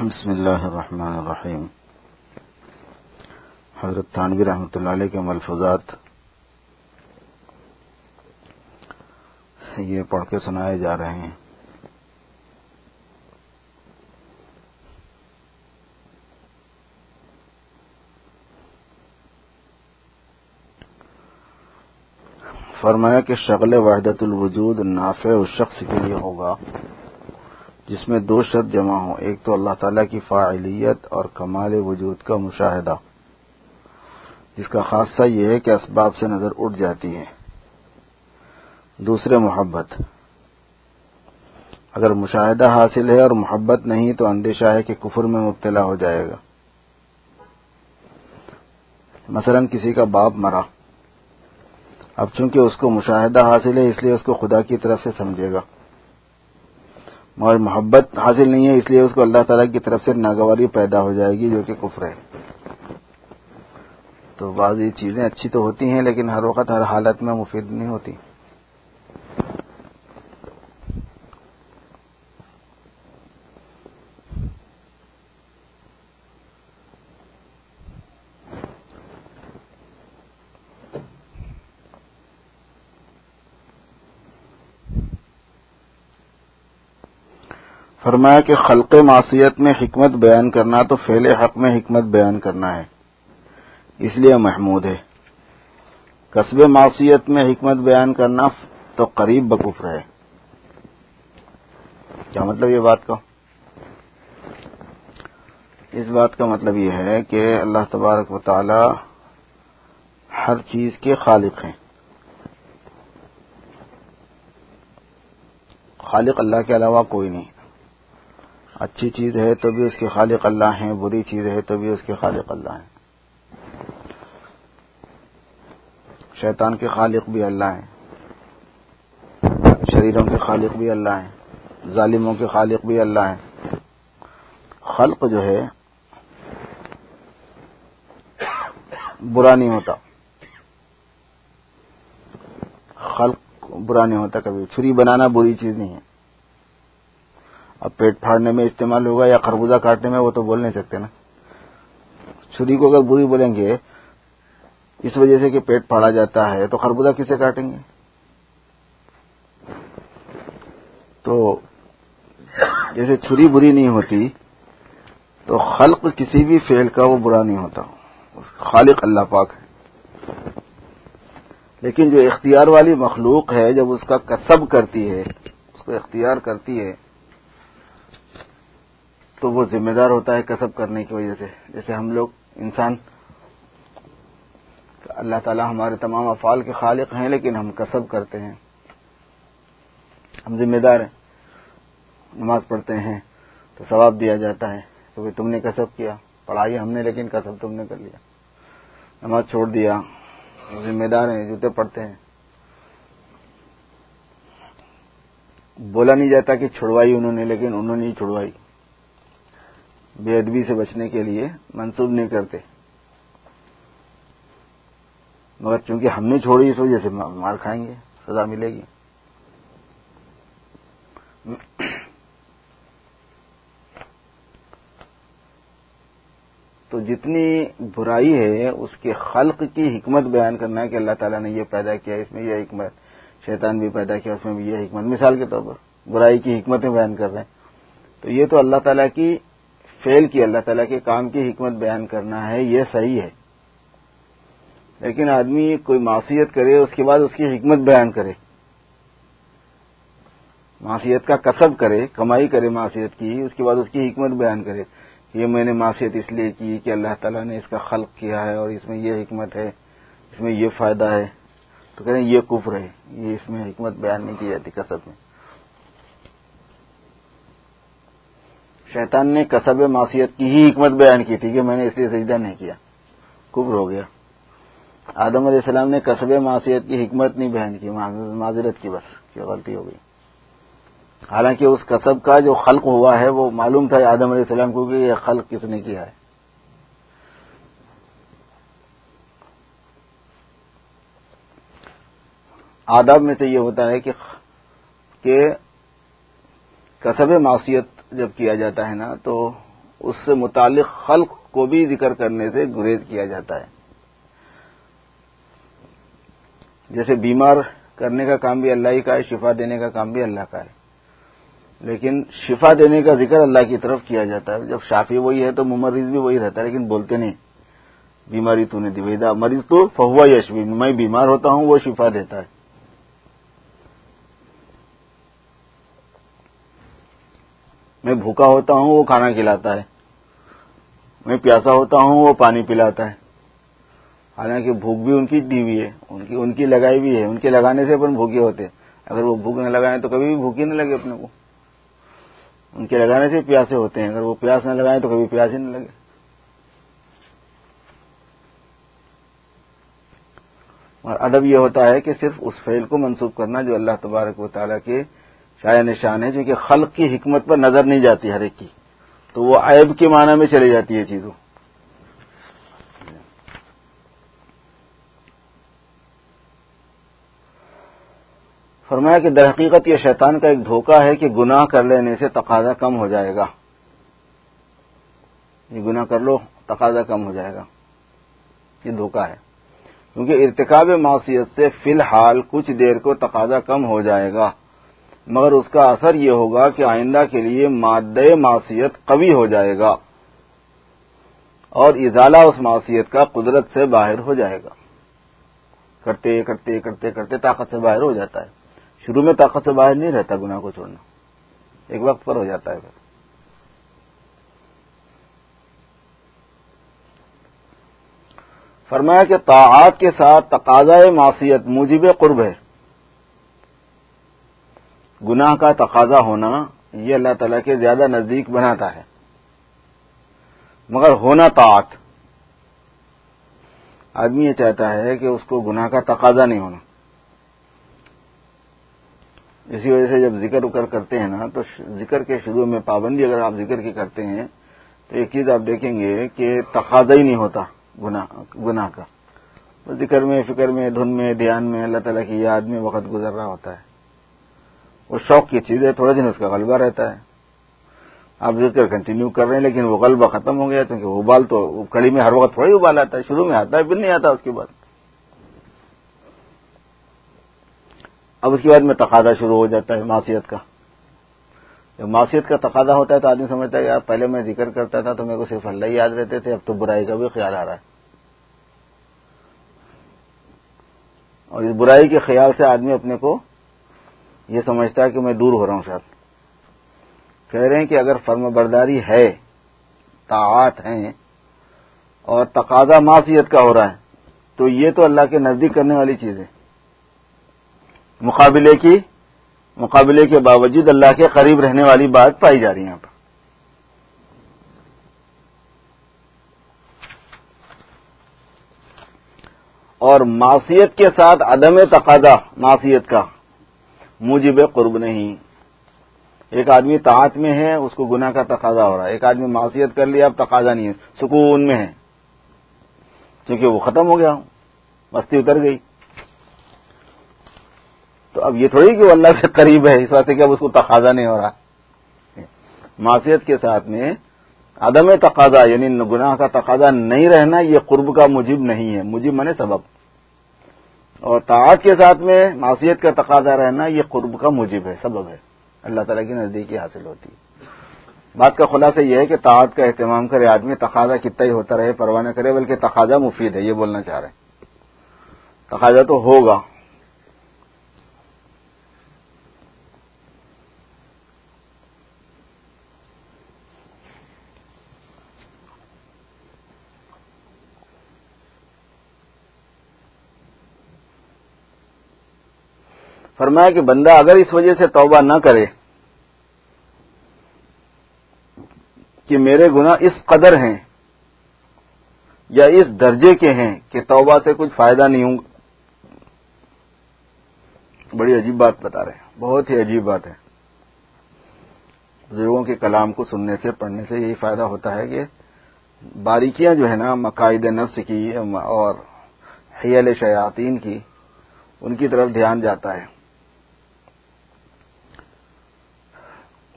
بسم اللہ الرحمن الرحیم۔ حضرت تھانوی رحمۃ اللہ علیہ کے ملفوظات۔ یہ پڑھ کے سنائے جا رہے ہیں۔ فرمایا کہ شغل وحدت الوجود نافع اس شخص کے لیے ہوگا۔ جس میں دو شرط جمع ہوں۔ ایک تو اللہ تعالی کی فاعلیت اور کمال وجود کا مشاہدہ۔ جس کا خاصہ یہ ہے کہ اسباب سے نظر اٹھ جاتی ہے دوسرے، محبت۔ اگر مشاہدہ حاصل ہے اور محبت نہیں تو اندیشہ ہے کہ کفر میں مبتلا ہو جائے گا۔ مثلا کسی کا باپ مرا۔ اب چونکہ اس کو مشاہدہ حاصل ہے اس لیے اس کو خدا کی طرف سے سمجھے گا۔ مگر محبت حاصل نہیں ہے، اس لیے اس کو اللہ تعالیٰ کی طرف سے ناگواری پیدا ہو جائے گی جو کہ کفر ہے۔ تو بعض یہ چیزیں اچھی تو ہوتی ہیں، لیکن ہر وقت ہر حالت میں مفید نہیں ہوتی۔ فرمایا کہ خلق معصیت میں حکمت بیان کرنا تو فعل حق میں حکمت بیان کرنا ہے۔ اس لیے محمود ہے۔ قصب معصیت میں حکمت بیان کرنا تو قریب بکفر ہے۔ کیا مطلب یہ بات کا؟ اس بات کا مطلب یہ ہے کہ اللہ تبارک و تعالی ہر چیز کے خالق ہیں۔ خالق اللہ کے علاوہ کوئی نہیں۔ اچھی چیز ہے تو بھی اس کے خالق اللہ ہیں، بری چیز ہے تو بھی اس کے خالق اللہ ہیں۔ شیطان کے خالق بھی اللہ ہیں۔ شریروں کے خالق بھی اللہ ہیں۔ ظالموں کے خالق بھی اللہ ہیں۔ خلق جو ہے، برا نہیں ہوتا۔ خلق برا نہیں ہوتا کبھی۔ چھری بنانا بری چیز نہیں ہے۔ اب پیٹ پھاڑنے میں استعمال ہوگا یا خربوزہ کاٹنے میں وہ تو بول نہیں سکتے نا۔ چھری کو اگر بری بولیں گے، اس وجہ سے کہ پیٹ پھاڑا جاتا ہے، تو خربوزہ کسے کاٹیں گے؟ تو جیسے چھری بری نہیں ہوتی، تو خلق کسی بھی فعل کا وہ برا نہیں ہوتا۔ خالق اللہ پاک ہے۔ لیکن جو اختیار والی مخلوق ہے، جب اس کا کسب کرتی ہے، اس کو اختیار کرتی ہے تو وہ ذمہ دار ہوتا ہے کسب کرنے کی وجہ سے۔ جیسے ہم لوگ انسان، اللہ تعالیٰ ہمارے تمام افعال کے خالق ہیں، لیکن ہم کسب کرتے ہیں۔ ہم ذمہ دار ہیں۔ نماز پڑھتے ہیں تو ثواب دیا جاتا ہے۔ کیونکہ تم نے کسب کیا، پڑھائی ہم نے، لیکن کسب تم نے کر لیا۔ نماز چھوڑ دیا۔ ذمہ دار ہیں، جوتے پڑھتے ہیں۔ بولا نہیں جاتا کہ چھڑوائی انہوں نے، لیکن انہوں نے ہی چھڑوائی۔ بے ادبی سے بچنے کے لیے منسوب نہیں کرتے۔ مگر چونکہ ہم نے چھوڑی اس وجہ سے مار کھائیں گے، سزا ملے گی۔ تو جتنی برائی ہے، اس کے خلق کی حکمت بیان کرنا ہے کہ اللہ تعالیٰ نے یہ پیدا کیا، اس میں یہ حکمت، شیطان بھی پیدا کیا، اس میں بھی یہ حکمت۔ مثال کے طور پر، برائی کی حکمتیں بیان کر رہے ہیں۔ تو یہ تو اللہ تعالیٰ کی فیل کی اللہ تعالیٰ کے کام کی حکمت بیان کرنا ہے، یہ صحیح ہے۔ لیکن آدمی کوئی معصیت کرے، اس کے بعد اس کی حکمت بیان کرے۔ معصیت کا کسب کرے، کمائی کرے معصیت کی، اس کے بعد اس کی حکمت بیان کرے۔ یہ میں نے معصیت اس لیے کی کہ اللہ تعالیٰ نے اس کا خلق کیا ہے اور اس میں یہ حکمت ہے، اس میں یہ فائدہ ہے۔ تو کہتے ہیں یہ کفر ہے، یہ اس میں حکمت بیان نہیں کی جاتی کسب میں۔ شیطان نے کسب معصیت کی ہی حکمت بیان کی تھی کہ میں نے اس لیے سجدہ نہیں کیا۔ کبر ہو گیا۔ آدم علیہ السلام نے کسب معصیت کی حکمت نہیں بیان کی معذرت کی بس کیا غلطی ہو گئی۔ حالانکہ اس کسب کا جو خلق ہوا ہے، وہ معلوم تھا آدم علیہ السلام کو کہ یہ خلق کس نے کیا ہے۔ آداب میں سے یہ ہوتا ہے کہ کسب معصیت جب کیا جاتا ہے نا، تو اس سے متعلق خلق کو بھی ذکر کرنے سے گریز کیا جاتا ہے۔ جیسے بیمار کرنے کا کام بھی اللہ ہی کا ہے، شفا دینے کا کام بھی اللہ کا ہے۔ لیکن شفا دینے کا ذکر اللہ کی طرف کیا جاتا ہے۔ جب شافی وہی ہے تو ممرض بھی وہی رہتا ہے، لیکن بولتے نہیں۔ بیماری تو نے دیویدا مریض تو فہوا یشوی میں بیمار ہوتا ہوں وہ شفا دیتا ہے۔ میں بھوکا ہوتا ہوں، وہ کھانا کھلاتا ہے۔ میں پیاسا ہوتا ہوں، وہ پانی پلاتا ہے۔ حالانکہ بھوک بھی ان کی دی ہوئی ہے، ان کی ان کی لگائی بھی ہے۔ ان کے لگانے سے اپن بھوکے ہوتے اگر وہ بھوک نہ لگائیں تو کبھی بھی بھوکی نہ لگے اپنے کو۔ ان کے لگانے سے پیاسے ہوتے ہیں۔ اگر وہ پیاس نہ لگائیں تو کبھی پیاس ہی نہ لگے۔ اور ادب یہ ہوتا ہے کہ صرف اس فعل کو منسوخ کرنا جو اللہ تبارک و تعالیٰ کے شاید نشان ہے جو کہ خلق کی حکمت پر نظر نہیں جاتی ہر ایک کی۔ تو وہ عیب کے معنی میں چلی جاتی ہے چیزوں۔ فرمایا کہ در حقیقت یہ شیطان کا ایک دھوکہ ہے کہ گناہ کر لینے سے تقاضا کم ہو جائے گا۔ یہ گناہ کر لو، تقاضا کم ہو جائے گا۔ یہ دھوکہ ہے۔ کیونکہ ارتکاب معصیت سے فی الحال کچھ دیر کو تقاضا کم ہو جائے گا۔ مگر اس کا اثر یہ ہوگا کہ آئندہ کے لیے مادہ معصیت قوی ہو جائے گا اور ازالہ اس معصیت کا قدرت سے باہر ہو جائے گا۔ کرتے کرتے کرتے کرتے طاقت سے باہر ہو جاتا ہے۔ شروع میں طاقت سے باہر نہیں رہتا گناہ کو چھوڑنا۔ ایک وقت پر ہو جاتا ہے۔ پھر فرمایا کہ طاعات کے ساتھ تقاضا معصیت موجب قرب ہے۔ گناہ کا تقاضا ہونا یہ اللہ تعالیٰ کے زیادہ نزدیک بناتا ہے۔ مگر ہونا طاعت۔ آدمی یہ چاہتا ہے کہ اس کو گناہ کا تقاضا نہیں ہونا۔ اسی وجہ سے جب ذکر اکر کرتے ہیں نا، تو ذکر کے شروع میں پابندی اگر آپ ذکر کی کرتے ہیں، تو ایک چیز آپ دیکھیں گے کہ تقاضا ہی نہیں ہوتا گناہ کا۔ ذکر میں، فکر میں، دھن میں، دھیان میں اللہ تعالیٰ کی یاد میں وقت گزر رہا ہوتا ہے۔ وہ شوق کی چیز ہے تھوڑا دن اس کا غلبہ رہتا ہے۔ آپ ذکر کنٹینیو کر رہے ہیں لیکن وہ غلبہ ختم ہو گیا کیونکہ ابال تو کڑی میں ہر وقت تھوڑا ابال آتا ہے، شروع میں آتا ہے، پھر نہیں آتا اس کے بعد۔ اب اس کے بعد میں تقاضا شروع ہو جاتا ہے معاشیت کا۔ جب معاشیت کا تقاضا ہوتا ہے تو آدمی سمجھتا ہے یار پہلے میں ذکر کرتا تھا تو میرے کو صرف اللہ ہی یاد رہتے تھے، اب تو برائی کا بھی خیال آ رہا ہے۔ اور اس برائی کے خیال سے آدمی اپنے کو یہ سمجھتا ہے کہ میں دور ہو رہا ہوں صاحب کہہ رہے ہیں کہ اگر فرم برداری ہے، طاعات ہیں اور تقاضا معاشیت کا ہو رہا ہے، تو یہ تو اللہ کے نزدیک کرنے والی چیز ہے۔ مقابلے کی، مقابلے کے باوجود اللہ کے قریب رہنے والی بات پائی جا رہی ہے یہاں پر۔ اور معصیت کے ساتھ عدم تقاضا، معصیت کا۔ موجب قرب نہیں۔ ایک آدمی طاعت میں ہے، اس کو گناہ کا تقاضا ہو رہا ہے۔ ایک آدمی معصیت کر لیا، اب تقاضا نہیں ہے۔ سکون میں ہے۔ کیونکہ وہ ختم ہو گیا، مستی اتر گئی۔ تو اب یہ تھوڑی کہ وہ اللہ کے قریب ہے، اس واسطے کہ اب اس کو تقاضا نہیں ہو رہا۔ معاشیت کے ساتھ میں عدم تقاضا یعنی گناہ کا تقاضا نہیں رہنا، یہ قرب کا مجب نہیں ہے۔ مجب منے سبب۔ اور طاعت کے ساتھ میں معاشیت کا تقاضا رہنا یہ قرب کا مجب ہے، سبب ہے۔ اللہ تعالیٰ کی نزدیکی حاصل ہوتی ہے۔ بات کا خلاصہ یہ ہے کہ طاعت کا اہتمام کرے آدمی، تقاضا کتنا ہی ہوتا رہے، پرواہ نہ کرے، بلکہ تقاضا مفید ہے، یہ بولنا چاہ رہے ہیں۔ تقاضا تو ہوگا۔ فرمایا کہ بندہ اگر اس وجہ سے توبہ نہ کرے کہ میرے گنا اس قدر ہیں یا اس درجے کے ہیں کہ توبہ سے کچھ فائدہ نہیں ہوں بڑی عجیب بات بتا رہے ہیں۔ بہت ہی عجیب بات ہے۔ بزرگوں کے کلام کو سننے سے، پڑھنے سے یہی فائدہ ہوتا ہے کہ باریکیاں جو ہے نا، مقاعد نفس کی اور حیل شیاطین کی، ان کی طرف دھیان جاتا ہے۔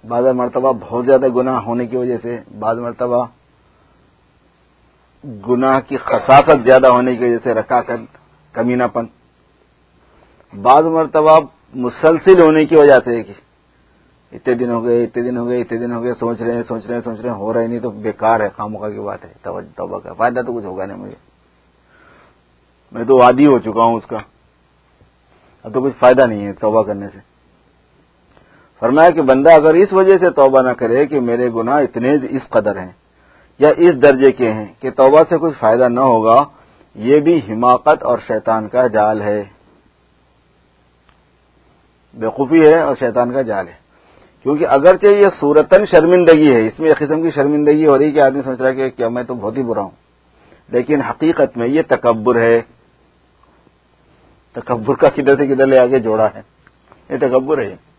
بعض مرتبہ بہت زیادہ گناہ ہونے کی وجہ سے، بعض مرتبہ گناہ کی خصاصت زیادہ ہونے کی وجہ سے رکا کر کمینہ پن بعض مرتبہ مسلسل ہونے کی وجہ سے کہ اتنے دن ہو گئے، اتنے دن ہو گئے، اتنے دن ہو گئے، سوچ رہے ہیں، سوچ رہے ہیں، سوچ رہے ہیں، ہو رہا ہی نہیں تو بیکار ہے خاموخا کی بات ہے توبہ کا فائدہ تو کچھ ہوگا نہیں مجھے۔ میں تو عادی ہو چکا ہوں اس کا۔ اب تو کچھ فائدہ نہیں ہے توبہ کرنے سے۔ فرمایا کہ بندہ اگر اس وجہ سے توبہ نہ کرے کہ میرے گناہ اتنے اس قدر ہیں یا اس درجے کے ہیں کہ توبہ سے کچھ فائدہ نہ ہوگا، یہ بھی حماقت اور شیطان کا جال ہے۔ بےقوفی ہے اور شیطان کا جال ہے۔ کیونکہ اگرچہ یہ صورتن شرمندگی ہے، اس میں ایک قسم کی شرمندگی ہو رہی کہ آدمی سوچ رہا ہے کہ کیا میں تو بہت ہی برا ہوں۔ لیکن حقیقت میں یہ تکبر ہے۔ تکبر کا کدھر سے کدھر لے آگے جوڑا ہے۔ یہ تکبر ہے۔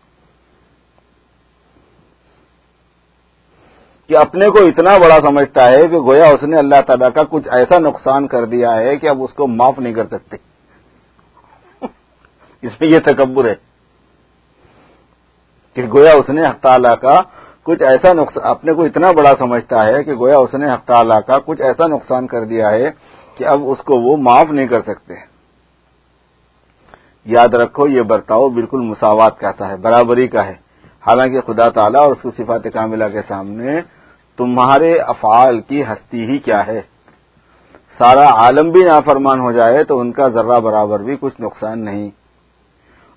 کہ اپنے کو اتنا بڑا سمجھتا ہے کہ گویا اس نے اللہ تعالیٰ کا کچھ ایسا نقصان کر دیا ہے کہ اب اس کو معاف نہیں کر سکتے۔ اس میں یہ تکبر ہے کہ گویا اس نے حق تعالیٰ کا کچھ ایسا نقصان اپنے کو اتنا بڑا سمجھتا ہے کہ گویا اس نے حق تعالیٰ کا کچھ ایسا نقصان کر دیا ہے کہ اب اس کو وہ معاف نہیں کر سکتے۔ یاد رکھو یہ برتاؤ بالکل مساوات کہتا ہے، برابری کا ہے۔ حالانکہ خدا تعالیٰ اور اس کی صفات کاملہ کے سامنے تمہارے افعال کی ہستی ہی کیا ہے۔ سارا عالم بھی نافرمان ہو جائے تو ان کا ذرہ برابر بھی کچھ نقصان نہیں۔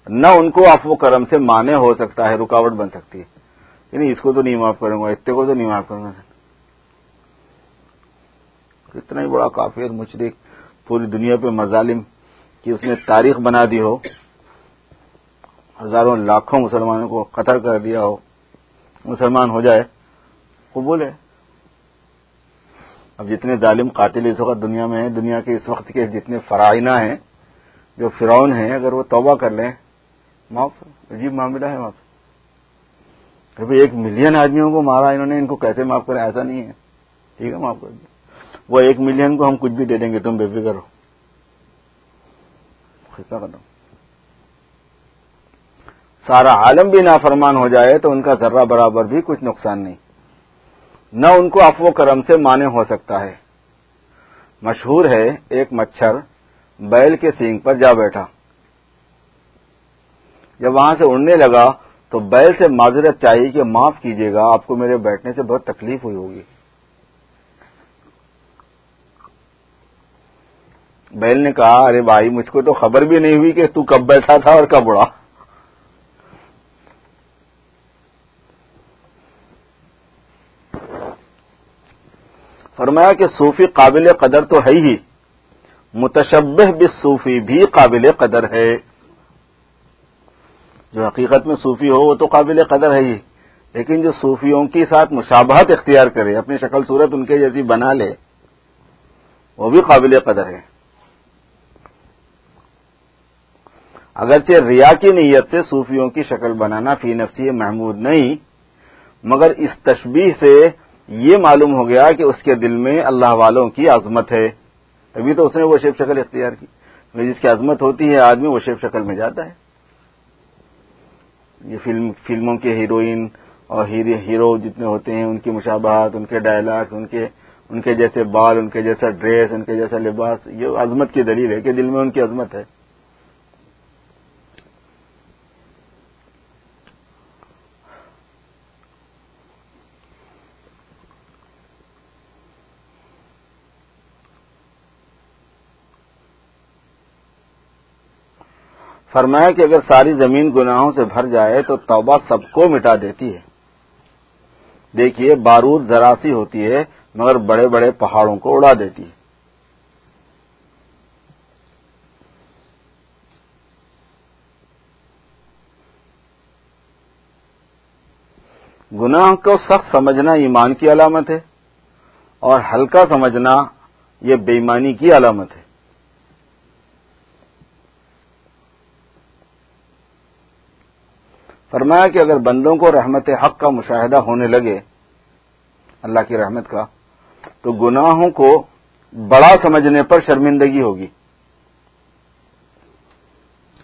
نہ ان کو افو کرم سے مانے ہو سکتا ہے، رکاوٹ بن سکتی ہے۔ یعنی اس کو تو نہیں معاف کروں گا، اتنے کو تو نہیں معاف کروں گا۔ اتنا ہی بڑا کافی مشرق پوری دنیا پہ مظالم کی اس نے تاریخ بنا دی ہو۔ ہزاروں لاکھوں مسلمانوں کو قتل کر دیا ہو، مسلمان ہو جائے قبول ہے اب جتنے ظالم قاتل اس وقت دنیا میں ہیں، دنیا کے اس وقت کے جتنے فرائنہ ہیں، جو فرعون ہیں، اگر وہ توبہ کر لیں، معاف، عجیب معاملہ ہے معاف۔ ایک ملین آدمیوں کو مارا انہوں نے، ان کو کیسے معاف کریں؟ ایسا نہیں ہے۔ ٹھیک ہے، معاف کر دیں۔ وہ ایک ملین کو ہم کچھ بھی دے دیں گے، تم بے فکر ہو۔ ختم۔ سارا عالم بھی نافرمان ہو جائے تو ان کا ذرہ برابر بھی کچھ نقصان نہیں۔ نہ ان کو افو کرم سے مانے ہو سکتا ہے۔ مشہور ہے ایک مچھر بیل کے سینگ پر جا بیٹھا۔ جب وہاں سے اڑنے لگا تو بیل سے معذرت چاہیے کہ معاف کیجیے گا، آپ کو میرے بیٹھنے سے بہت تکلیف ہوئی ہوگی۔ بیل نے کہا، ارے بھائی، مجھ کو تو خبر بھی نہیں ہوئی کہ تو کب بیٹھا تھا اور کب اڑا۔ فرمایا کہ صوفی قابل قدر تو ہے ہی۔ متشبہ بس صوفی بھی قابل قدر ہے۔ جو حقیقت میں صوفی ہو، وہ تو قابل قدر ہے ہی۔ لیکن جو صوفیوں کے ساتھ مشابہت اختیار کرے، اپنی شکل صورت ان کے جیسی بنا لے، وہ بھی قابل قدر ہے۔ اگرچہ ریا کی نیت سے صوفیوں کی شکل بنانا فی نفسی محمود نہیں، مگر اس تشبیح سے یہ معلوم ہو گیا کہ اس کے دل میں اللہ والوں کی عظمت ہے۔ ابھی تو اس نے وہ شیف شکل اختیار کی۔ جس کی عظمت ہوتی ہے، آدمی وہ شیف شکل میں جاتا ہے۔ یہ فلم، فلموں کے ہیروئن اور ہیرو جتنے ہوتے ہیں، ان کی مشابہات ان کے ڈائلاگس ان کے ان کے جیسے بال، ان کے جیسا ڈریس ان کے جیسا لباس، یہ عظمت کی دلیل ہے کہ دل میں ان کی عظمت ہے۔ فرمایا کہ اگر ساری زمین گناہوں سے بھر جائے تو توبہ سب کو مٹا دیتی ہے۔ دیکھیے، بارود ذرا سی ہوتی ہے، مگر بڑے بڑے پہاڑوں کو اڑا دیتی ہے۔ گناہ کو سخت سمجھنا ایمان کی علامت ہے، اور ہلکا سمجھنا یہ بےمانی کی علامت ہے۔ فرمایا کہ اگر بندوں کو رحمت حق کا مشاہدہ ہونے لگے، اللہ کی رحمت کا، تو گناہوں کو بڑا سمجھنے پر شرمندگی ہوگی۔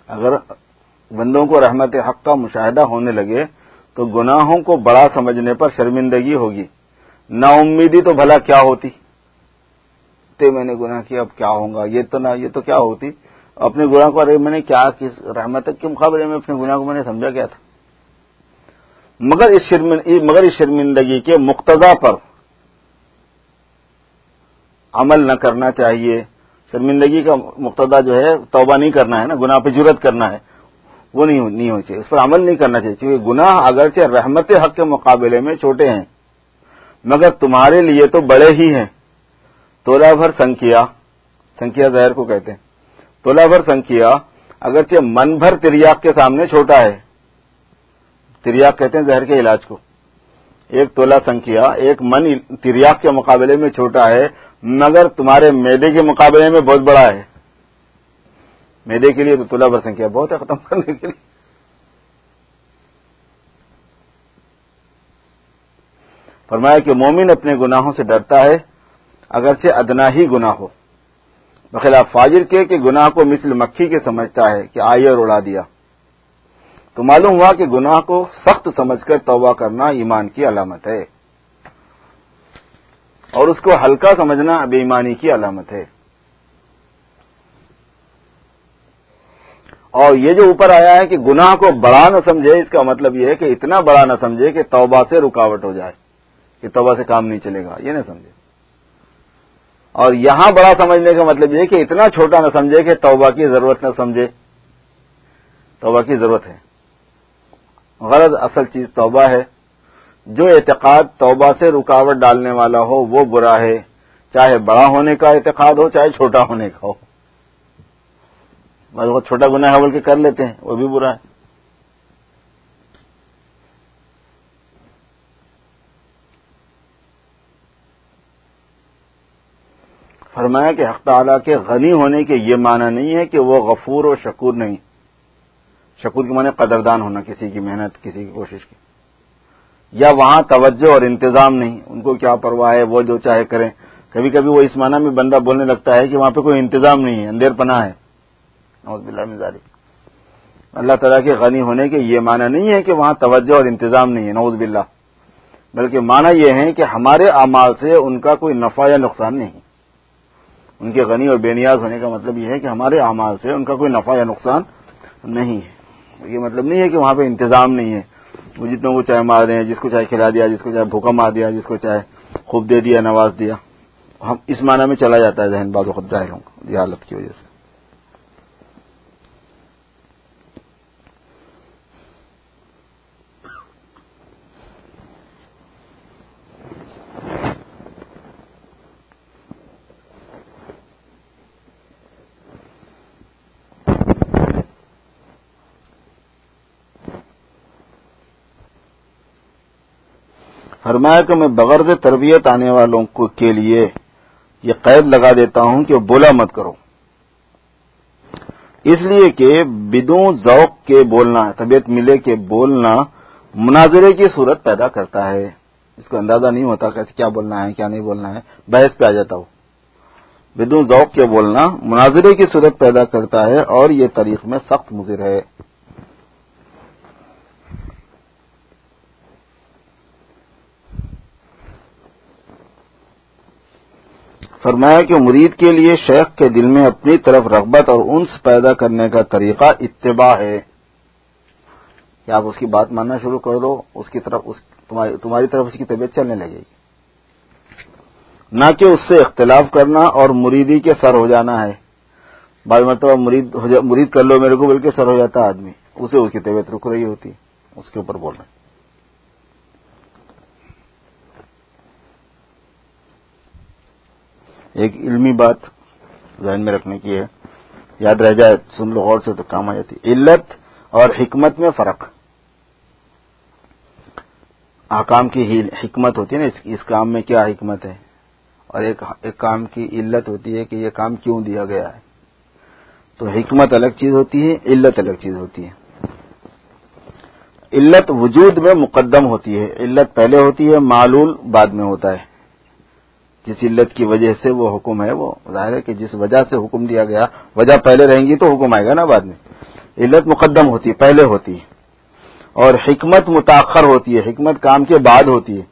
اگر بندوں کو رحمت حق کا مشاہدہ ہونے لگے، تو گناہوں کو بڑا سمجھنے پر شرمندگی ہوگی۔ نا امیدی تو بھلا کیا ہوتی؟ تے میں نے گناہ کیا، اب کیا ہوں گا؟ یہ تو نہ، یہ تو کیا ہوتی؟ اپنے گناہ کو، ارے میں نے کیا، کس رحمت کے مقابلے میں اپنے گناہ کو میں نے سمجھا کیا تھا؟ مگر اس مگر اس شرمندگی کے مقتضا پر عمل نہ کرنا چاہیے۔ شرمندگی کا مقتدا جو ہے، توبہ نہیں کرنا ہے نا، گناہ پہ جرت کرنا ہے۔ وہ نہیں نہیں ہونی چاہیے۔ اس پر عمل نہیں کرنا چاہیے کیونکہ گناہ اگرچہ رحمت حق کے مقابلے میں چھوٹے ہیں، مگر تمہارے لیے تو بڑے ہی ہیں۔ تولا بھر سنکھیا سنکھیا زہر کو کہتے ہیں۔ تولا بھر سنکھیا، اگرچہ من بھر تریاق کے سامنے چھوٹا ہے تریاق کہتے ہیں زہر کے علاج کو۔ ایک تولا سنکھیا، ایک من تریاق کے مقابلے میں چھوٹا ہے، مگر تمہارے میدے کے مقابلے میں بہت بڑا ہے۔ میدے کے لیے تو تولا بھر سنکھیا، بہت ہے ختم کرنے کے لیے۔ فرمایا کہ مومن اپنے گناہوں سے ڈرتا ہے، اگرچہ ادنا ہی گناہ ہو۔ بخلاف فاجر کے کہ گناہ کو مثل مکھی کے سمجھتا ہے کہ آئیے اور اڑا دیا۔ تو معلوم ہوا کہ گناہ کو سخت سمجھ کر توبہ کرنا ایمان کی علامت ہے۔ اور اس کو ہلکا سمجھنا بے ایمانی کی علامت ہے۔ اور یہ جو اوپر آیا ہے کہ گناہ کو بڑا نہ سمجھے، اس کا مطلب یہ ہے کہ اتنا بڑا نہ سمجھے کہ توبہ سے رکاوٹ ہو جائے، کہ توبہ سے کام نہیں چلے گا، یہ نہ سمجھے۔ اور یہاں بڑا سمجھنے کا مطلب یہ کہ اتنا چھوٹا نہ سمجھے کہ توبہ کی ضرورت نہ سمجھے۔ توبہ کی ضرورت ہے۔ غرض اصل چیز توبہ ہے۔ جو اعتقاد توبہ سے رکاوٹ ڈالنے والا ہو، وہ برا ہے۔ چاہے بڑا ہونے کا اعتقاد ہو، چاہے چھوٹا ہونے کا ہو۔ بس وہ چھوٹا گناہ ہے بول کے کر لیتے ہیں، وہ بھی برا ہے۔ فرمایا کہ حق تعالیٰ کے غنی ہونے کے یہ معنی نہیں ہے کہ وہ غفور و شکور نہیں۔ شکور کے معنی قدردان ہونا، کسی کی محنت، کسی کی کوشش کی۔ یا وہاں توجہ اور انتظام نہیں، ان کو کیا پرواہ ہے، وہ جو چاہے کریں۔ کبھی کبھی وہ اس معنی میں بندہ بولنے لگتا ہے کہ وہاں پہ کوئی انتظام نہیں ہے اندیر پناہ ہے۔ مزاری اللہ تعالیٰ کے غنی ہونے کے یہ معنی نہیں ہے کہ وہاں توجہ اور انتظام نہیں ہے نوز باللہ۔ بلکہ معنی یہ ہے کہ ہمارے اعمال سے ان کا کوئی نفع یا نقصان نہیں۔ ان کے غنی اور بے نیاز ہونے کا مطلب یہ ہے کہ ہمارے اعمال سے ان کا کوئی نفع یا نقصان نہیں ہے۔ یہ مطلب نہیں ہے کہ وہاں پہ انتظام نہیں ہے۔ وہ جتنے کو چائے مار رہے ہیں، جس کو چائے کھلا دیا، جس کو چاہے بھوکا مار دیا، جس کو چاہے خوب دے دیا، نواز دیا۔ ہم اس معنی میں چلا جاتا ہے ذہن بعض وقت ظاہر ہوں، یہ حالت کی وجہ سے۔ فرمایا کہ میں بغرض تربیت آنے والوں کے لیے یہ قید لگا دیتا ہوں کہ بولا مت کرو۔ اس لیے کہ بدوں ذوق کے بولنا، طبیعت ملے کے بولنا مناظرے کی صورت پیدا کرتا ہے۔ اس کو اندازہ نہیں ہوتا کہ کیا بولنا ہے، کیا نہیں بولنا ہے، بحث پہ آ جاتا ہو۔ بدوں ذوق کے بولنا مناظرے کی صورت پیدا کرتا ہے اور یہ تاریخ میں سخت مضر ہے۔ فرمایا کہ مرید کے لیے شیخ کے دل میں اپنی طرف رغبت اور انس پیدا کرنے کا طریقہ اتباع ہے۔ کہ آپ اس کی بات ماننا شروع کر دو، اس کی طرف، اس، تمہاری طرف اس کی طبیعت چلنے لگے گی۔ نہ کہ اس سے اختلاف کرنا اور مریدی کے سر ہو جانا ہے۔ بعض مرتبہ مرید مرید کر لو میرے کو بلکہ سر ہو جاتا آدمی۔ اسے اس کی طبیعت رک رہی ہوتی، اس کے اوپر بول رہے ہیں ایک علمی بات ذہن میں رکھنے کی ہے۔ یاد رہ جائے، سن لو غور سے تو کام آ جاتی۔ علت اور حکمت میں فرق۔ آکام کی حکمت ہوتی ہے نا اس کام میں کیا حکمت ہے؟ اور ایک ایک کام کی علت ہوتی ہے کہ یہ کام کیوں دیا گیا ہے؟ تو حکمت الگ چیز ہوتی ہے، علت الگ چیز ہوتی ہے۔ علت وجود میں مقدم ہوتی ہے۔ علت پہلے ہوتی ہے، معلول بعد میں ہوتا ہے۔ جس علت کی وجہ سے وہ حکم ہے، وہ ظاہر ہے کہ جس وجہ سے حکم دیا گیا، وجہ پہلے رہیں گی تو حکم آئے گا نا بعد میں۔ علت مقدم ہوتی ہے، پہلے ہوتی ہے۔ اور حکمت متاخر ہوتی ہے، حکمت کام کے بعد ہوتی ہے۔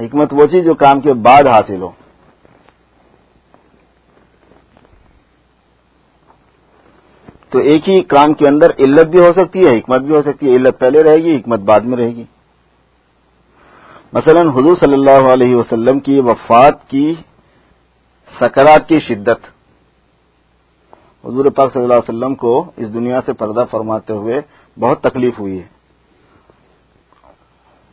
حکمت وہ چیز جو کام کے بعد حاصل ہو۔ تو ایک ہی کام کے اندر علت بھی ہو سکتی ہے، حکمت بھی ہو سکتی ہے، علت پہلے رہے گی، حکمت بعد میں رہے گی۔ مثلا حضور صلی اللہ علیہ وسلم کی وفات کی سکرات کی شدت۔ حضور پاک صلی اللہ علیہ وسلم کو اس دنیا سے پردہ فرماتے ہوئے بہت تکلیف ہوئی ہے۔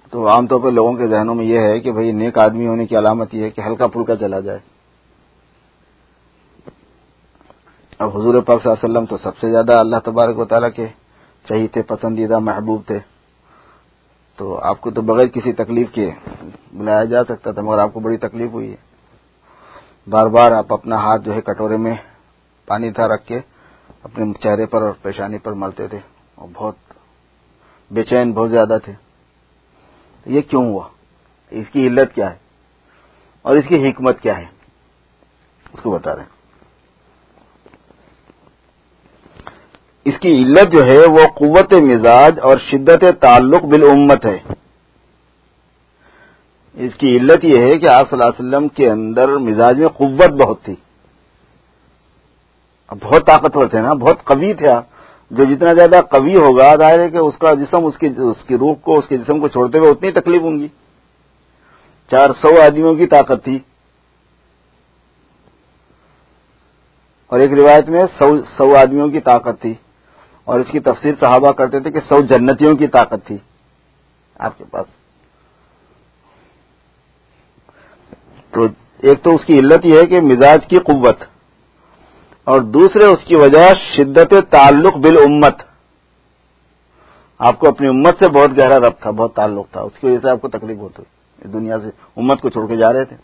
تو عام طور پر لوگوں کے ذہنوں میں یہ ہے کہ بھئی نیک آدمی ہونے کی علامت یہ ہے کہ ہلکا پھلکا چلا جائے۔ اب حضور پاک صلی اللہ علیہ وسلم تو سب سے زیادہ اللہ تبارک و تعالیٰ کے چہی تھے پسندیدہ محبوب تھے۔ تو آپ کو تو بغیر کسی تکلیف کے بلایا جا سکتا تھا، مگر آپ کو بڑی تکلیف ہوئی ہے۔ بار بار آپ اپنا ہاتھ جو ہے کٹورے میں پانی تھا رکھ کے اپنے چہرے پر اور پیشانی پر ملتے تھے اور بہت بے چین، بہت زیادہ تھے۔ یہ کیوں ہوا؟ اس کی علت کیا ہے؟ اور اس کی حکمت کیا ہے؟ اس کو بتا رہے ہیں۔ اس کی علت جو ہے وہ قوت مزاج اور شدت تعلق بالامت ہے۔ اس کی علت یہ ہے کہ آپ صلی اللہ علیہ وسلم کے اندر مزاج میں قوت بہت تھی۔ بہت طاقتور تھے نا، بہت قوی تھے۔ جو جتنا زیادہ قوی ہوگا، ظاہر ہے کہ اس کا جسم، اس کی اس کی روح کو، اس کے جسم کو چھوڑتے ہوئے اتنی تکلیف ہوں گی۔ چار سو آدمیوں کی طاقت تھی۔ اور ایک روایت میں سو سو آدمیوں کی طاقت تھی۔ اور اس کی تفسیر صحابہ کرتے تھے کہ سو جنتیوں کی طاقت تھی۔ آپ کے پاس۔ تو ایک تو اس کی علت یہ ہے کہ مزاج کی قوت اور دوسرے اس کی وجہ شدت تعلق بالامت۔ آپ کو اپنی امت سے بہت گہرا رب تھا، بہت تعلق تھا، اس کی وجہ سے آپ کو تکلیف ہوتی۔ اس دنیا سے امت کو چھوڑ کے جا رہے تھے۔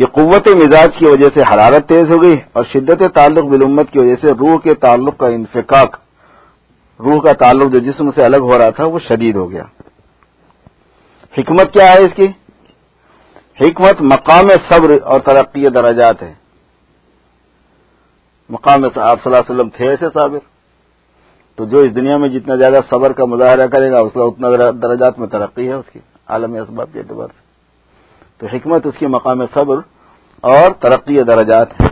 کہ قوت مزاج کی وجہ سے حرارت تیز ہو گئی اور شدت تعلق بالامت کی وجہ سے روح کے تعلق کا انفقاق روح کا تعلق جو جسم سے الگ ہو رہا تھا وہ شدید ہو گیا۔ حکمت کیا ہے اس کی؟ حکمت مقام صبر اور ترقی درجات ہے مقام آپ صلی اللہ علیہ وسلم تھے ایسے صابر۔ تو جو اس دنیا میں جتنا زیادہ صبر کا مظاہرہ کرے گا، اس کا اتنا درجات میں ترقی ہے اس کی۔ عالمی اسباب کے اعتبار سے۔ تو حکمت اس کی مقام صبر اور ترقی درجات ہے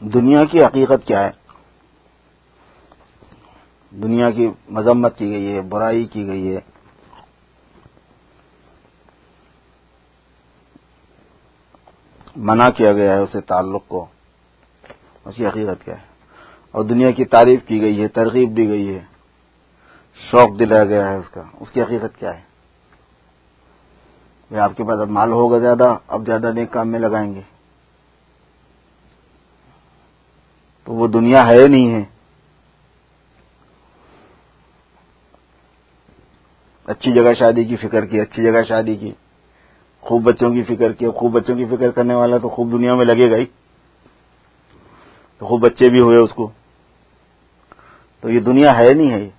دنیا کی حقیقت کیا ہے؟ دنیا کی مذمت کی گئی ہے، برائی کی گئی ہے۔ منع کیا گیا ہے اسے تعلق کو۔ اس کی حقیقت کیا ہے؟ اور دنیا کی تعریف کی گئی ہے، ترغیب دی گئی ہے۔ شوق دلایا گیا ہے اس کا۔ اس کی حقیقت کیا ہے؟ آپ کے پاس اب مال ہوگا زیادہ، اب زیادہ نیک کام میں لگائیں گے۔ تو وہ دنیا ہے نہیں ہے؟ اچھی جگہ شادی کی فکر کی، اچھی جگہ شادی کی۔ خوب بچوں کی فکر کی خوب بچوں کی فکر کرنے والا تو خوب دنیا میں لگے گا ہی۔ تو خوب بچے بھی ہوئے اس کو۔ تو یہ دنیا ہے نہیں ہے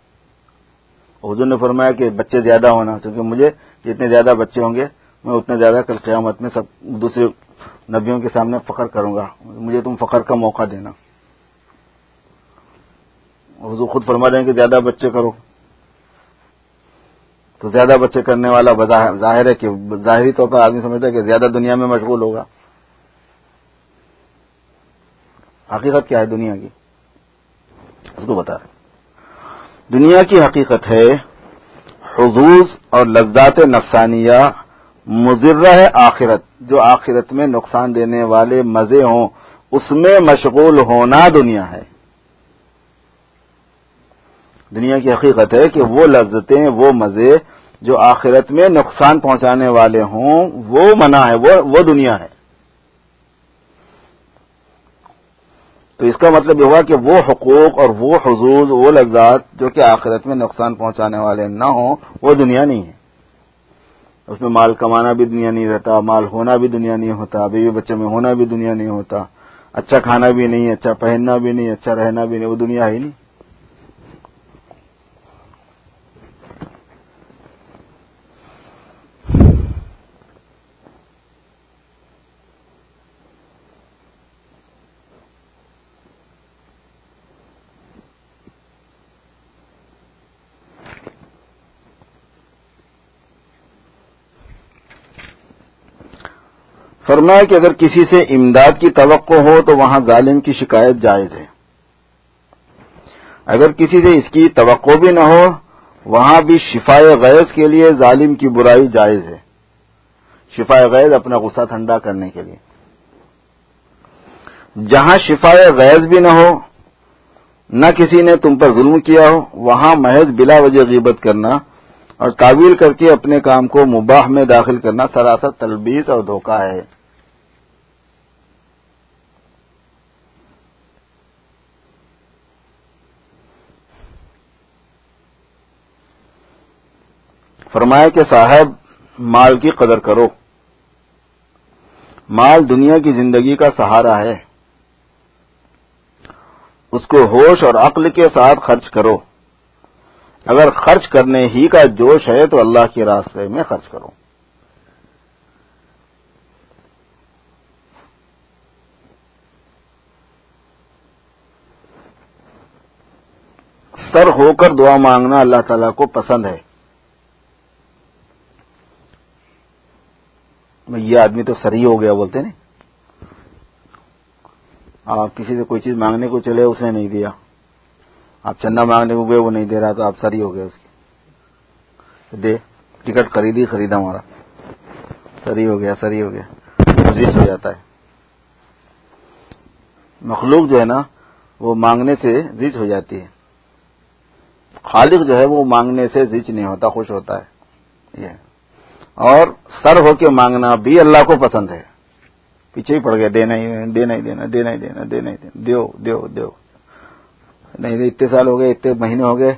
حضور نے فرمایا کہ بچے زیادہ ہونا کیونکہ مجھے جتنے زیادہ بچے ہوں گے، میں اتنے زیادہ کل قیامت میں سب دوسرے نبیوں کے سامنے فخر کروں گا۔ مجھے تم فخر کا موقع دینا۔ حضور خود فرما رہے ہیں کہ زیادہ بچے کرو۔ تو زیادہ بچے کرنے والا ظاہر ہے کہ ظاہری طور پر آدمی سمجھتا ہے کہ زیادہ دنیا میں مشغول ہوگا۔ حقیقت کیا ہے دنیا کی؟ اس کو بتا۔ رہے دنیا کی حقیقت ہے حضوز اور لذات نفسانیہ مضرہ ہے آخرت، جو آخرت میں نقصان دینے والے مزے ہوں، اس میں مشغول ہونا دنیا ہے۔ دنیا کی حقیقت ہے کہ وہ لذتیں، وہ مزے جو آخرت میں نقصان پہنچانے والے ہوں، وہ منع ہے، وہ وہ دنیا ہے۔ تو اس کا مطلب یہ ہوا کہ وہ حقوق اور وہ حضور، وہ لذات جو کہ آخرت میں نقصان پہنچانے والے نہ ہوں، وہ دنیا نہیں ہے۔ اس میں مال کمانا بھی دنیا نہیں رہتا، مال ہونا بھی دنیا نہیں ہوتا، بیوی بچے میں ہونا بھی دنیا نہیں ہوتا اچھا کھانا بھی نہیں اچھا پہننا بھی نہیں اچھا رہنا بھی نہیں، وہ دنیا ہی نہیں۔ فرمایا کہ اگر کسی سے امداد کی توقع ہو تو وہاں ظالم کی شکایت جائز ہے۔ اگر کسی سے اس کی توقع بھی نہ ہو، وہاں بھی شفا غیظ کے لیے ظالم کی برائی جائز ہے۔ شفا غیظ اپنا غصہ ٹھنڈا کرنے کے لیے۔ جہاں شفا غیظ بھی نہ ہو، نہ کسی نے تم پر ظلم کیا ہو، وہاں محض بلا وجہ غیبت کرنا اور تعویل کر کے اپنے کام کو مباح میں داخل کرنا سراسر تلبیس اور دھوکہ ہے۔ فرمایا کہ صاحب، مال کی قدر کرو۔ مال دنیا کی زندگی کا سہارا ہے۔ اس کو ہوش اور عقل کے ساتھ خرچ کرو۔ اگر خرچ کرنے ہی کا جوش ہے تو اللہ کے راستے میں خرچ کرو۔ سر ہو کر دعا مانگنا اللہ تعالی کو پسند ہے۔ یہ آدمی تو سر ہی ہو گیا بولتے نا آپ کسی سے کوئی چیز مانگنے کو چلے اس نے نہیں دیا۔ آپ چندہ مانگنے کو گئے وہ نہیں دے رہا تو آپ سری ہو گئے اس کی۔ دے، ٹکٹ خریدی خریدا ہمارا۔ سری ہو گیا سری ہو گیا۔ زیچ ہو جاتا ہے۔ مخلوق جو ہے نا، وہ مانگنے سے زیچ ہو جاتی ہے۔ خالق جو ہے وہ مانگنے سے زیچ نہیں ہوتا، خوش ہوتا ہے۔ یہ۔ اور سر ہو کے مانگنا بھی اللہ کو پسند ہے۔ پیچھے ہی پڑ گیا دینا ہی دینا ہی دینا دینا ہی دینا دینا ہی دینا دیو دیو دیو۔ نہیں اتنے سال ہو گئے، اتنے مہینے ہو گئے،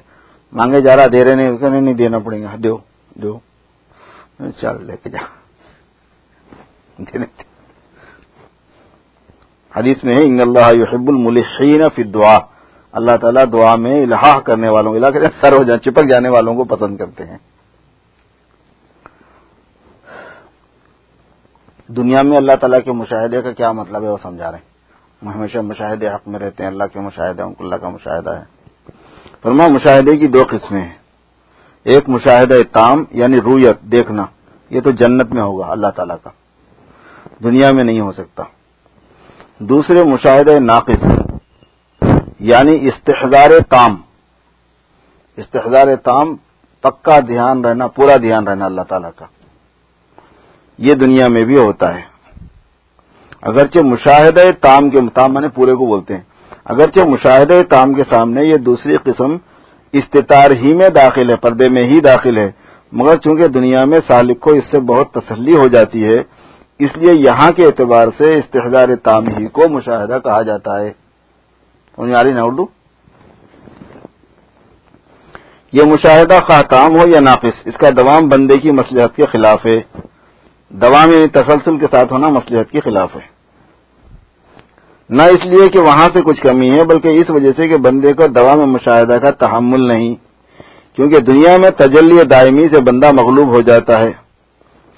مانگے جا رہا، دے رہے نہیں نہیں دینا پڑے گا۔ دیو دیو۔ چل، لے کے جا۔ حدیث میں ان اللہ یحب الملحین فی دعا اللہ تعالیٰ دعا میں الحاح کرنے والوں کو سر ہو جائیں چپک جانے والوں کو پسند کرتے ہیں۔ دنیا میں اللہ تعالیٰ کے مشاہدے کا کیا مطلب ہے وہ سمجھا رہے ہیں؟ ہمیشہ مشاہدے حق میں رہتے ہیں، اللہ کے مشاہدے ان کو اللہ کا مشاہدہ ہے۔ فرما، مشاہدے کی دو قسمیں ہیں۔ ایک مشاہدہ تام یعنی رویت دیکھنا۔ یہ تو جنت میں ہوگا اللہ تعالیٰ کا۔ دنیا میں نہیں ہو سکتا۔ دوسرے مشاہدہ ناقص یعنی استحدار تام استحدار تام پکا دھیان رہنا، پورا دھیان رہنا اللہ تعالیٰ کا۔ یہ دنیا میں بھی ہوتا ہے۔ اگرچہ مشاہدہ تام کے تام نے پورے کو بولتے ہیں۔ اگرچہ مشاہدہ تام کے سامنے یہ دوسری قسم استطار ہی میں داخل ہے، پردے میں ہی داخل ہے، مگر چونکہ دنیا میں سالک کو اس سے بہت تسلی ہو جاتی ہے، اس لیے یہاں کے اعتبار سے استحدار تام ہی کو مشاہدہ کہا جاتا ہے۔ نا اردو؟ یہ مشاہدہ خواہ کام ہو یا ناقص، اس کا دوام بندے کی مصلحت کے خلاف ہے۔ دوا میں تسلسل کے ساتھ ہونا مسلحت کے خلاف ہے۔ نہ اس لیے کہ وہاں سے کچھ کمی ہے، بلکہ اس وجہ سے کہ بندے کو دوا میں مشاہدہ کا تحمل نہیں، کیونکہ دنیا میں تجلی دائمی سے بندہ مغلوب ہو جاتا ہے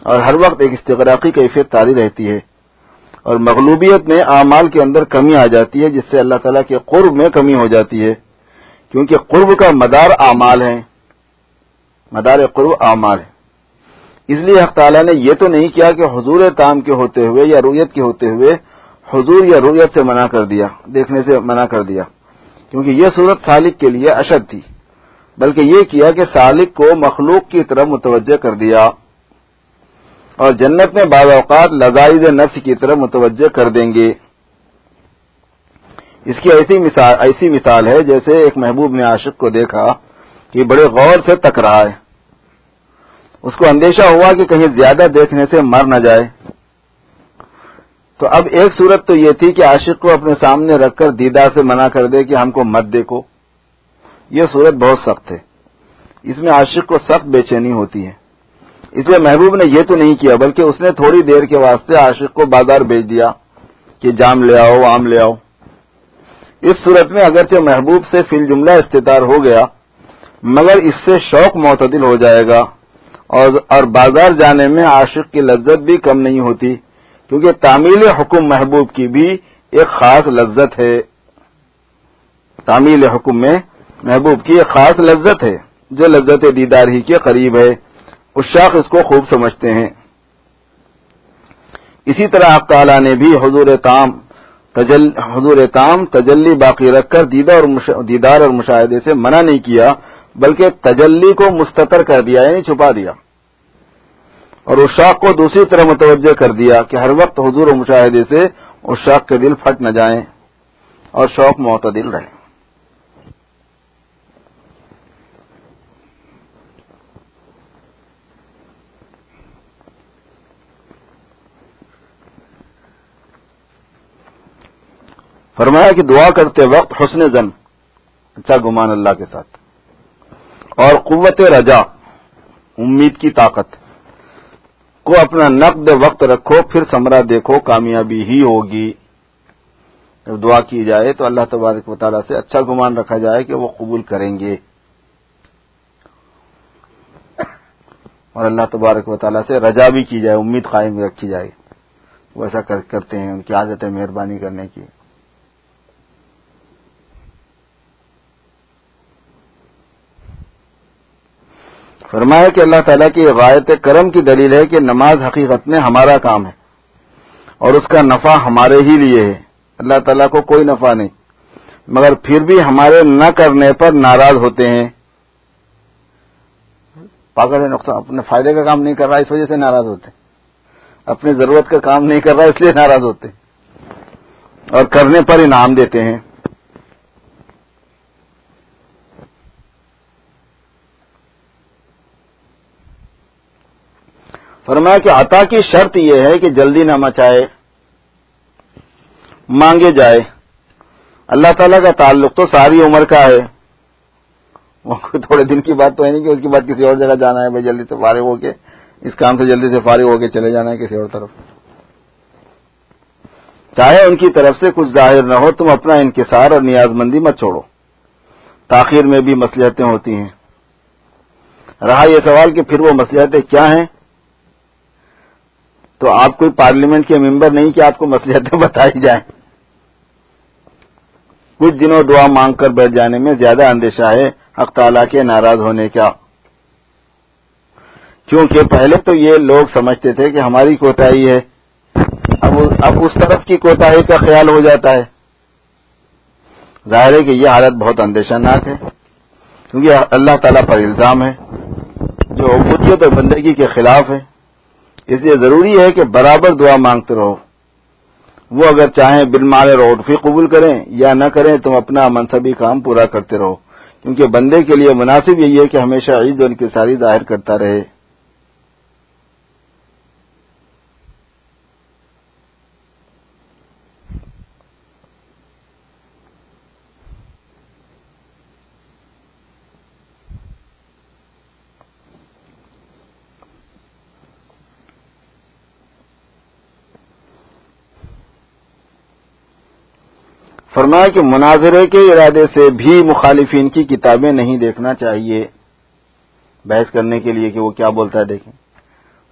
اور ہر وقت ایک استغراقی کیفیت تاری رہتی ہے۔ اور مغلوبیت میں اعمال کے اندر کمی آ جاتی ہے، جس سے اللہ تعالیٰ کے قرب میں کمی ہو جاتی ہے۔ کیونکہ قرب کا مدار اعمال ہے، مدار قرب اعمال ہے۔ اس لیے حق تعالیٰ نے یہ تو نہیں کیا کہ حضور تام کے ہوتے ہوئے یا رویت کے ہوتے ہوئے حضور یا رویت سے منع کر دیا، دیکھنے سے منع کر دیا۔ کیونکہ یہ صورت سالک کے لیے اشد تھی، بلکہ یہ کیا کہ سالک کو مخلوق کی طرف متوجہ کر دیا۔ اور جنت میں بعض اوقات لذائز نفس کی طرف متوجہ کر دیں گے۔ اس کی ایسی مثال ایسی مثال ہے جیسے ایک محبوب نے عاشق کو دیکھا کہ بڑے غور سے تک رہا ہے۔ اس کو اندیشہ ہوا کہ کہیں زیادہ دیکھنے سے مر نہ جائے۔ تو اب ایک صورت تو یہ تھی کہ عاشق کو اپنے سامنے رکھ کر دیدار سے منع کر دے کہ ہم کو مت دیکھو۔ یہ صورت بہت سخت ہے۔ اس میں عاشق کو سخت بے چینی ہوتی ہے۔ اس لیے محبوب نے یہ تو نہیں کیا، بلکہ اس نے تھوڑی دیر کے واسطے عاشق کو بازار بھیج دیا کہ جام لے آؤ، آم لے آؤ۔ اس صورت میں اگرچہ محبوب سے فی الجملہ استطار ہو گیا، مگر اس سے شوق معتدل ہو جائے گا۔ اور بازار جانے میں عاشق کی لذت بھی کم نہیں ہوتی، کیونکہ تعمیل حکم محبوب کی بھی ایک خاص لذت ہے۔ تعمیل حکم میں محبوب کی ایک خاص لذت ہے، جو لذت دیدار ہی کے قریب ہے۔ اس شاخ اس کو خوب سمجھتے ہیں۔ اسی طرح آپ تعالیٰ نے بھی حضور تام تجل، حضور تام تجلی باقی رکھ کر دیدار اور مشاہدے سے منع نہیں کیا۔ بلکہ تجلی کو مستطر کر دیا یعنی چھپا دیا۔ اور اس شاخ کو دوسری طرح متوجہ کر دیا کہ ہر وقت حضور و مشاہدے سے اس شاخ کے دل پھٹ نہ جائیں اور شوق معتدل رہے۔ فرمایا کہ دعا کرتے وقت حسن زن اچھا گمان اللہ کے ساتھ۔ اور قوت رجا، امید کی طاقت۔ کو اپنا نقد وقت رکھو، پھر سمرا دیکھو، کامیابی ہی ہوگی۔ جب دعا کی جائے تو اللہ تبارک و تعالیٰ سے اچھا گمان رکھا جائے کہ وہ قبول کریں گے۔ اور اللہ تبارک و تعالیٰ سے رجا بھی کی جائے، امید قائم رکھی جائے۔ وہ ایسا کرتے ہیں، ان کی عادت ہے مہربانی کرنے کی۔ فرمایا کہ اللہ تعالیٰ کی غایت کرم کی دلیل ہے کہ نماز حقیقت میں ہمارا کام ہے اور اس کا نفع ہمارے ہی لیے ہے۔ اللہ تعالیٰ کو کوئی نفع نہیں۔ مگر پھر بھی ہمارے نہ کرنے پر ناراض ہوتے ہیں۔ پاگل نقصان، اپنے فائدے کا کام نہیں کر رہا اس وجہ سے ناراض ہوتے اپنی ضرورت کا کام نہیں کر رہا اس لیے ناراض ہوتے اور کرنے پر انعام دیتے ہیں۔ فرمایا کہ عطا کی شرط یہ ہے کہ جلدی نہ مچائے، مانگے جائے۔ اللہ تعالیٰ کا تعلق تو ساری عمر کا ہے۔ وہ تھوڑے دن کی بات تو ہے نہیں کہ اس کے بعد کسی اور جگہ جانا ہے، بھائی جلدی سے فارغ ہو کے، اس کام سے جلدی سے فارغ ہو کے چلے جانا ہے کسی اور طرف۔ چاہے ان کی طرف سے کچھ ظاہر نہ ہو، تم اپنا انکسار اور نیاز مندی مت چھوڑو۔ تاخیر میں بھی مسلحتیں ہوتی ہیں۔ رہا یہ سوال کہ پھر وہ مسلحتیں کیا ہیں؟ تو آپ کوئی پارلیمنٹ کے ممبر نہیں کہ آپ کو مسلحتیں بتائی جائیں۔ کچھ دنوں دعا مانگ کر بیٹھ جانے میں زیادہ اندیشہ ہے حق تعالیٰ کے ناراض ہونے کا۔ کیونکہ پہلے تو یہ لوگ سمجھتے تھے کہ ہماری کوتاہی ہے۔ اب اب اس طرف کی کوتاہی کا خیال ہو جاتا ہے۔ ظاہر ہے کہ یہ حالت بہت اندیشہ ناک ہے۔ کیونکہ اللہ تعالیٰ پر الزام ہے۔ جو عبودیت اور بندگی کے خلاف ہے۔ اس لیے ضروری ہے کہ برابر دعا مانگتے رہو۔ وہ اگر چاہیں بل مارے روڈ قبول کریں یا نہ کریں، تم اپنا منصبی کام پورا کرتے رہو۔ کیونکہ بندے کے لیے مناسب یہی ہے کہ ہمیشہ عید ان کی ساری ظاہر کرتا رہے۔ فرمایا کہ مناظرے کے ارادے سے بھی مخالفین کی کتابیں نہیں دیکھنا چاہیے۔ بحث کرنے کے لیے کہ وہ کیا بولتا ہے دیکھیں۔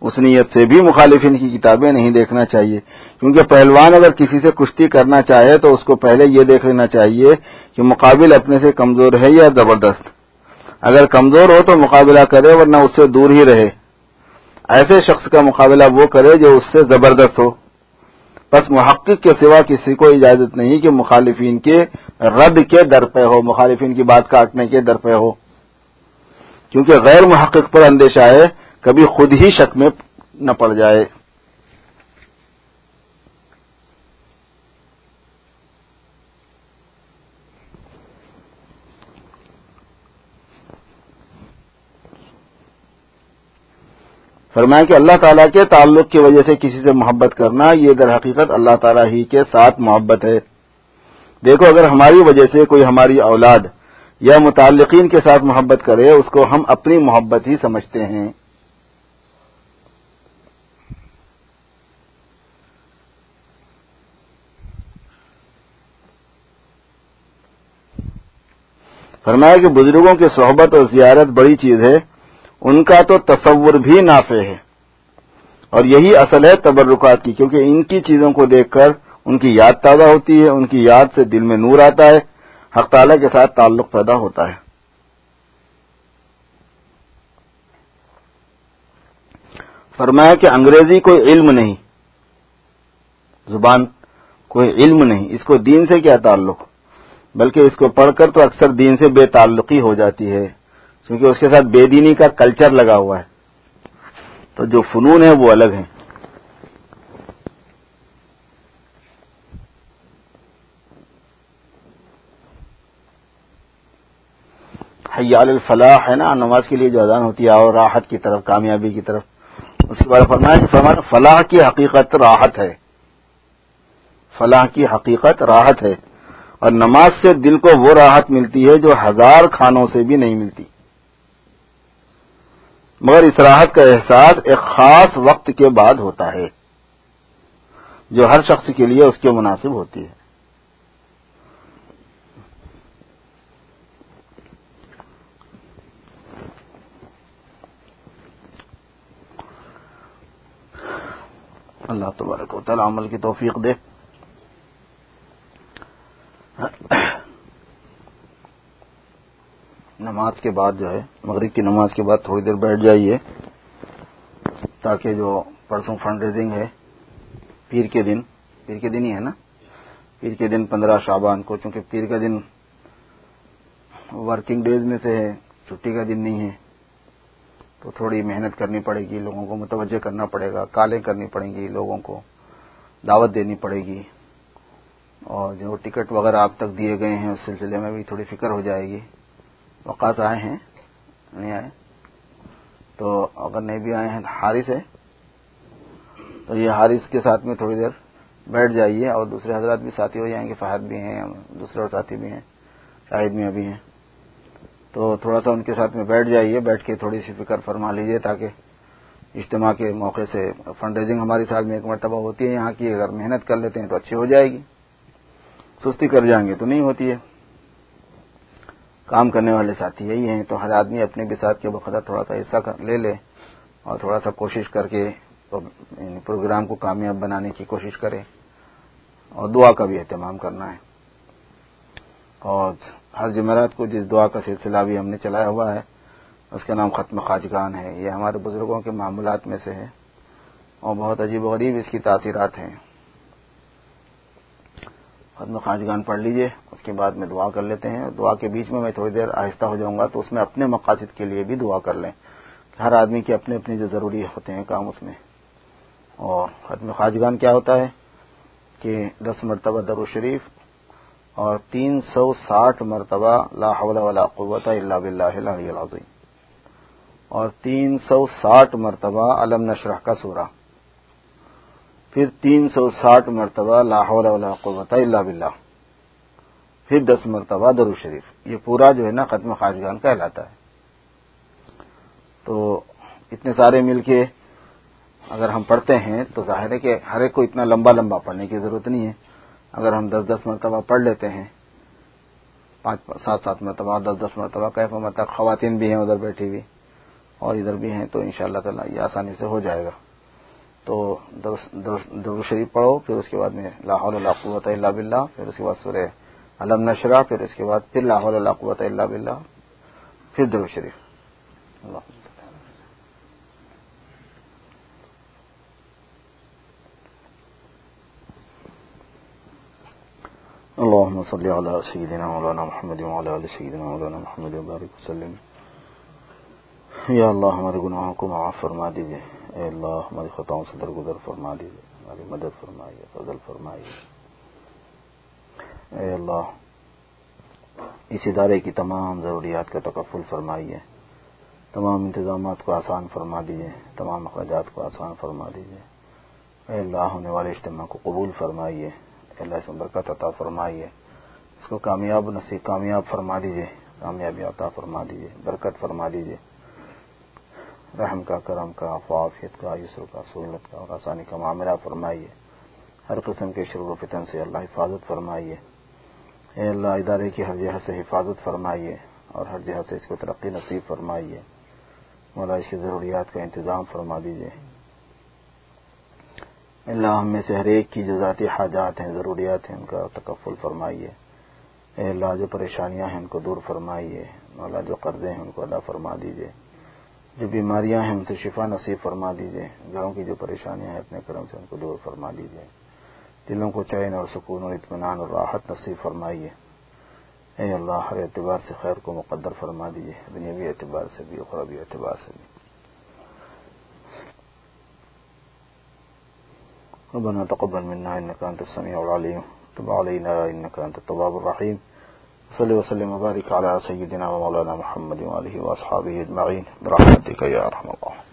اس نیت سے بھی مخالفین کی کتابیں نہیں دیکھنا چاہیے۔ کیونکہ پہلوان اگر کسی سے کشتی کرنا چاہے تو اس کو پہلے یہ دیکھ لینا چاہیے کہ مقابل اپنے سے کمزور ہے یا زبردست۔ اگر کمزور ہو تو مقابلہ کرے ورنہ اس سے دور ہی رہے۔ ایسے شخص کا مقابلہ وہ کرے جو اس سے زبردست ہو۔ بس محقق کے سوا کسی کو اجازت نہیں کہ مخالفین کے رد کے در پہ ہو، مخالفین کی بات کاٹنے کے در پہ ہو۔ کیونکہ غیر محقق پر اندیشہ ہے، کبھی خود ہی شک میں نہ پڑ جائے۔ فرمایا کہ اللہ تعالیٰ کے تعلق کی وجہ سے کسی سے محبت کرنا، یہ در حقیقت اللہ تعالیٰ ہی کے ساتھ محبت ہے۔ دیکھو، اگر ہماری وجہ سے کوئی ہماری اولاد یا متعلقین کے ساتھ محبت کرے، اس کو ہم اپنی محبت ہی سمجھتے ہیں۔ فرمایا کہ بزرگوں کی صحبت اور زیارت بڑی چیز ہے۔ ان کا تو تصور بھی نافع ہے۔ اور یہی اصل ہے تبرکات کی، کیونکہ ان کی چیزوں کو دیکھ کر ان کی یاد تازہ ہوتی ہے، ان کی یاد سے دل میں نور آتا ہے، حق تعالیٰ کے ساتھ تعلق پیدا ہوتا ہے۔ فرمایا کہ انگریزی کوئی علم نہیں، زبان کوئی علم نہیں، اس کو دین سے کیا تعلق؟ بلکہ اس کو پڑھ کر تو اکثر دین سے بے تعلقی ہو جاتی ہے۔ کیونکہ اس کے ساتھ بے دینی کا کلچر لگا ہوا ہے۔ تو جو فنون ہے وہ الگ ہیں۔ حیال الفلاح ہے نا، نماز کے لیے جو اذان ہوتی ہے، اور راحت کی طرف، کامیابی کی طرف۔ اس کے بارے فرمایا کہ فرمایا، فلاح کی حقیقت راحت ہے۔ فلاح کی حقیقت راحت ہے۔ اور نماز سے دل کو وہ راحت ملتی ہے جو ہزار کھانوں سے بھی نہیں ملتی۔ مگر اس راحت کا احساس ایک خاص وقت کے بعد ہوتا ہے، جو ہر شخص کے لیے اس کے مناسب ہوتی ہے۔ اللہ تبارک و تعالی عمل کی توفیق دے۔ نماز کے بعد جو ہے، مغرب کی نماز کے بعد تھوڑی دیر بیٹھ جائیے، تاکہ جو پرسوں فنڈ ریزنگ ہے، پیر کے دن، پیر کے دن ہی ہے نا؟ پیر کے دن پندرہ شابان کو، چونکہ پیر کا دن ورکنگ ڈیز میں سے ہے، چھٹی کا دن نہیں ہے، تو تھوڑی محنت کرنی پڑے گی، لوگوں کو متوجہ کرنا پڑے گا، کالیں کرنی پڑیں گی، لوگوں کو دعوت دینی پڑے گی۔ اور جو ٹکٹ وغیرہ آپ تک دیے گئے ہیں، اس سلسلے میں بھی تھوڑی فکر ہو جائے گی۔ وقاص آئے ہیں، نہیں آئے۔ تو اگر نہیں بھی آئے ہیں حارث ہے، تو یہ حارث کے ساتھ میں تھوڑی دیر بیٹھ جائیے اور دوسرے حضرات بھی ساتھی ہو جائیں گے، فہد بھی ہیں، دوسرے اور ساتھی بھی ہیں، شاہد میں ابھی ہیں۔ تو تھوڑا سا ان کے ساتھ میں بیٹھ جائیے، بیٹھ کے تھوڑی سی فکر فرما لیجیے تاکہ اجتماع کے موقع سے فنڈ ریزنگ ہماری سال میں ایک مرتبہ ہوتی ہے۔ یہاں کی اگر محنت کر لیتے ہیں تو اچھی ہو جائے گی۔ سستی کر جائیں گے تو نہیں ہوتی ہے۔ کام کرنے والے ساتھی یہی ہیں، تو ہر آدمی اپنے بھی ساتھ کے بخدا تھوڑا سا حصہ لے لے اور تھوڑا سا کوشش کر کے پروگرام کو کامیاب بنانے کی کوشش کرے اور دعا کا بھی اہتمام کرنا ہے۔ اور ہر جمعرات کو جس دعا کا سلسلہ بھی ہم نے چلایا ہوا ہے، اس کا نام ختم خاجگان ہے۔ یہ ہمارے بزرگوں کے معمولات میں سے ہے اور بہت عجیب و غریب اس کی تاثیرات ہیں۔ ختم خاجگان پڑھ لیجیے، اس کے بعد میں دعا کر لیتے ہیں۔ دعا کے بیچ میں میں تھوڑی دیر آہستہ ہو جاؤں گا تو اس میں اپنے مقاصد کے لیے بھی دعا کر لیں ہر آدمی کے اپنے اپنے جو ضروری ہوتے ہیں کام اس میں۔ اور ختم خاجگان کیا ہوتا ہے کہ دس مرتبہ در شریف اور تین سو ساٹھ مرتبہ لا حول ولا قوت اللہ بلّہ العظیم۔ اور تین سو ساٹھ مرتبہ علم نشرح کا سورہ۔ پھر تین سو ساٹھ مرتبہ لاہور ولا قوت اللہ بلّہ پھر دس مرتبہ درو شریف۔ یہ پورا جو ہے نا ختم خاجگان کہلاتا ہے۔ تو اتنے سارے مل کے اگر ہم پڑھتے ہیں تو ظاہر ہے کہ ہر ایک کو اتنا لمبا لمبا پڑھنے کی ضرورت نہیں ہے۔ اگر ہم دس دس مرتبہ پڑھ لیتے ہیں، پانچ سات سات مرتبہ، دس دس مرتبہ، کیف مرتبہ خواتین بھی ہیں، ادھر بیٹھی ہوئی اور ادھر بھی ہیں، تو ان شاء اللہ تعالیٰ یہ آسانی سے ہو جائے گا۔ تو درو شریف پڑھو، پھر اس کے بعد میں لاہور اللہ قوت اللہ بلّہ پھر اس کے بعد سورہ علم نشرہ، پھر اس کے بعد پھر لاہور اللہ قوت اللہ بلّہ پھر درو شریف۔ اللہ اللهم صل على سيدنا مولانا محمد وعلى ال سيدنا مولانا محمد وبارك وسلم۔ یا اللہ ہمارے گناہوں کو معاف فرما دیجیے اے اللہ، ہماری خطاؤں سے درگزر فرما دیجیے ہماری مدد فرمائیے فضل فرمائیے اے اللہ، اس ادارے کی تمام ضروریات کا تکفل فرمائیے تمام انتظامات کو آسان فرما دیجیے تمام اخراجات کو آسان فرما دیجیے اے اللہ، ہونے والے اجتماع کو قبول فرمائیے اے اللہ سے برکت عطا فرمائیے اس کو کامیاب نصیب، کامیاب فرما دیجیے کامیابی عطا فرما دیجیے برکت فرما دیجیے رحم کا، کرم کا افوافیت کا، یسر کا، سہولت کا، اور آسانی کا معاملہ فرمائیے۔ ہر قسم کے شروع و فتن سے اللہ حفاظت فرمائیے۔ اے اللہ، ادارے کی ہر جہاں سے حفاظت فرمائیے اور ہر جہاں سے اس کو ترقی نصیب فرمائیے۔ مولا، اس کی ضروریات کا انتظام فرما دیجیے۔ اللہ، ہم میں سے ہر ایک کی جو ذاتی حاجات ہیں، ضروریات ہیں، ان کا تکفل فرمائیے۔ اے اللہ، جو پریشانیاں ہیں، ان کو دور فرمائیے۔ مولا، جو قرضے ہیں، ان کو ادا فرما دیجیے۔ جو بیماریاں ہیں، ان سے شفا نصیب فرما دیجیے گھروں کی جو پریشانیاں ہیں، اپنے کرم سے ان کو دور فرما دیجیے دلوں کو چین اور سکون اور اطمینان اور راحت نصیب فرمائیے۔ اے اللہ، ہر اعتبار سے خیر کو مقدر فرما دیجیے دنیاوی اعتبار سے بھی اخروی اعتبار سے بھی۔ ربنا تقبل منا انك انت السميع العليم، تب علينا انك انت التواب الرحيم۔ صلی وسلم وبارک علی سیدنا و مولانا محمد و علیہ و اصحابہ اجمعین برحمتک یا رحم اللہ.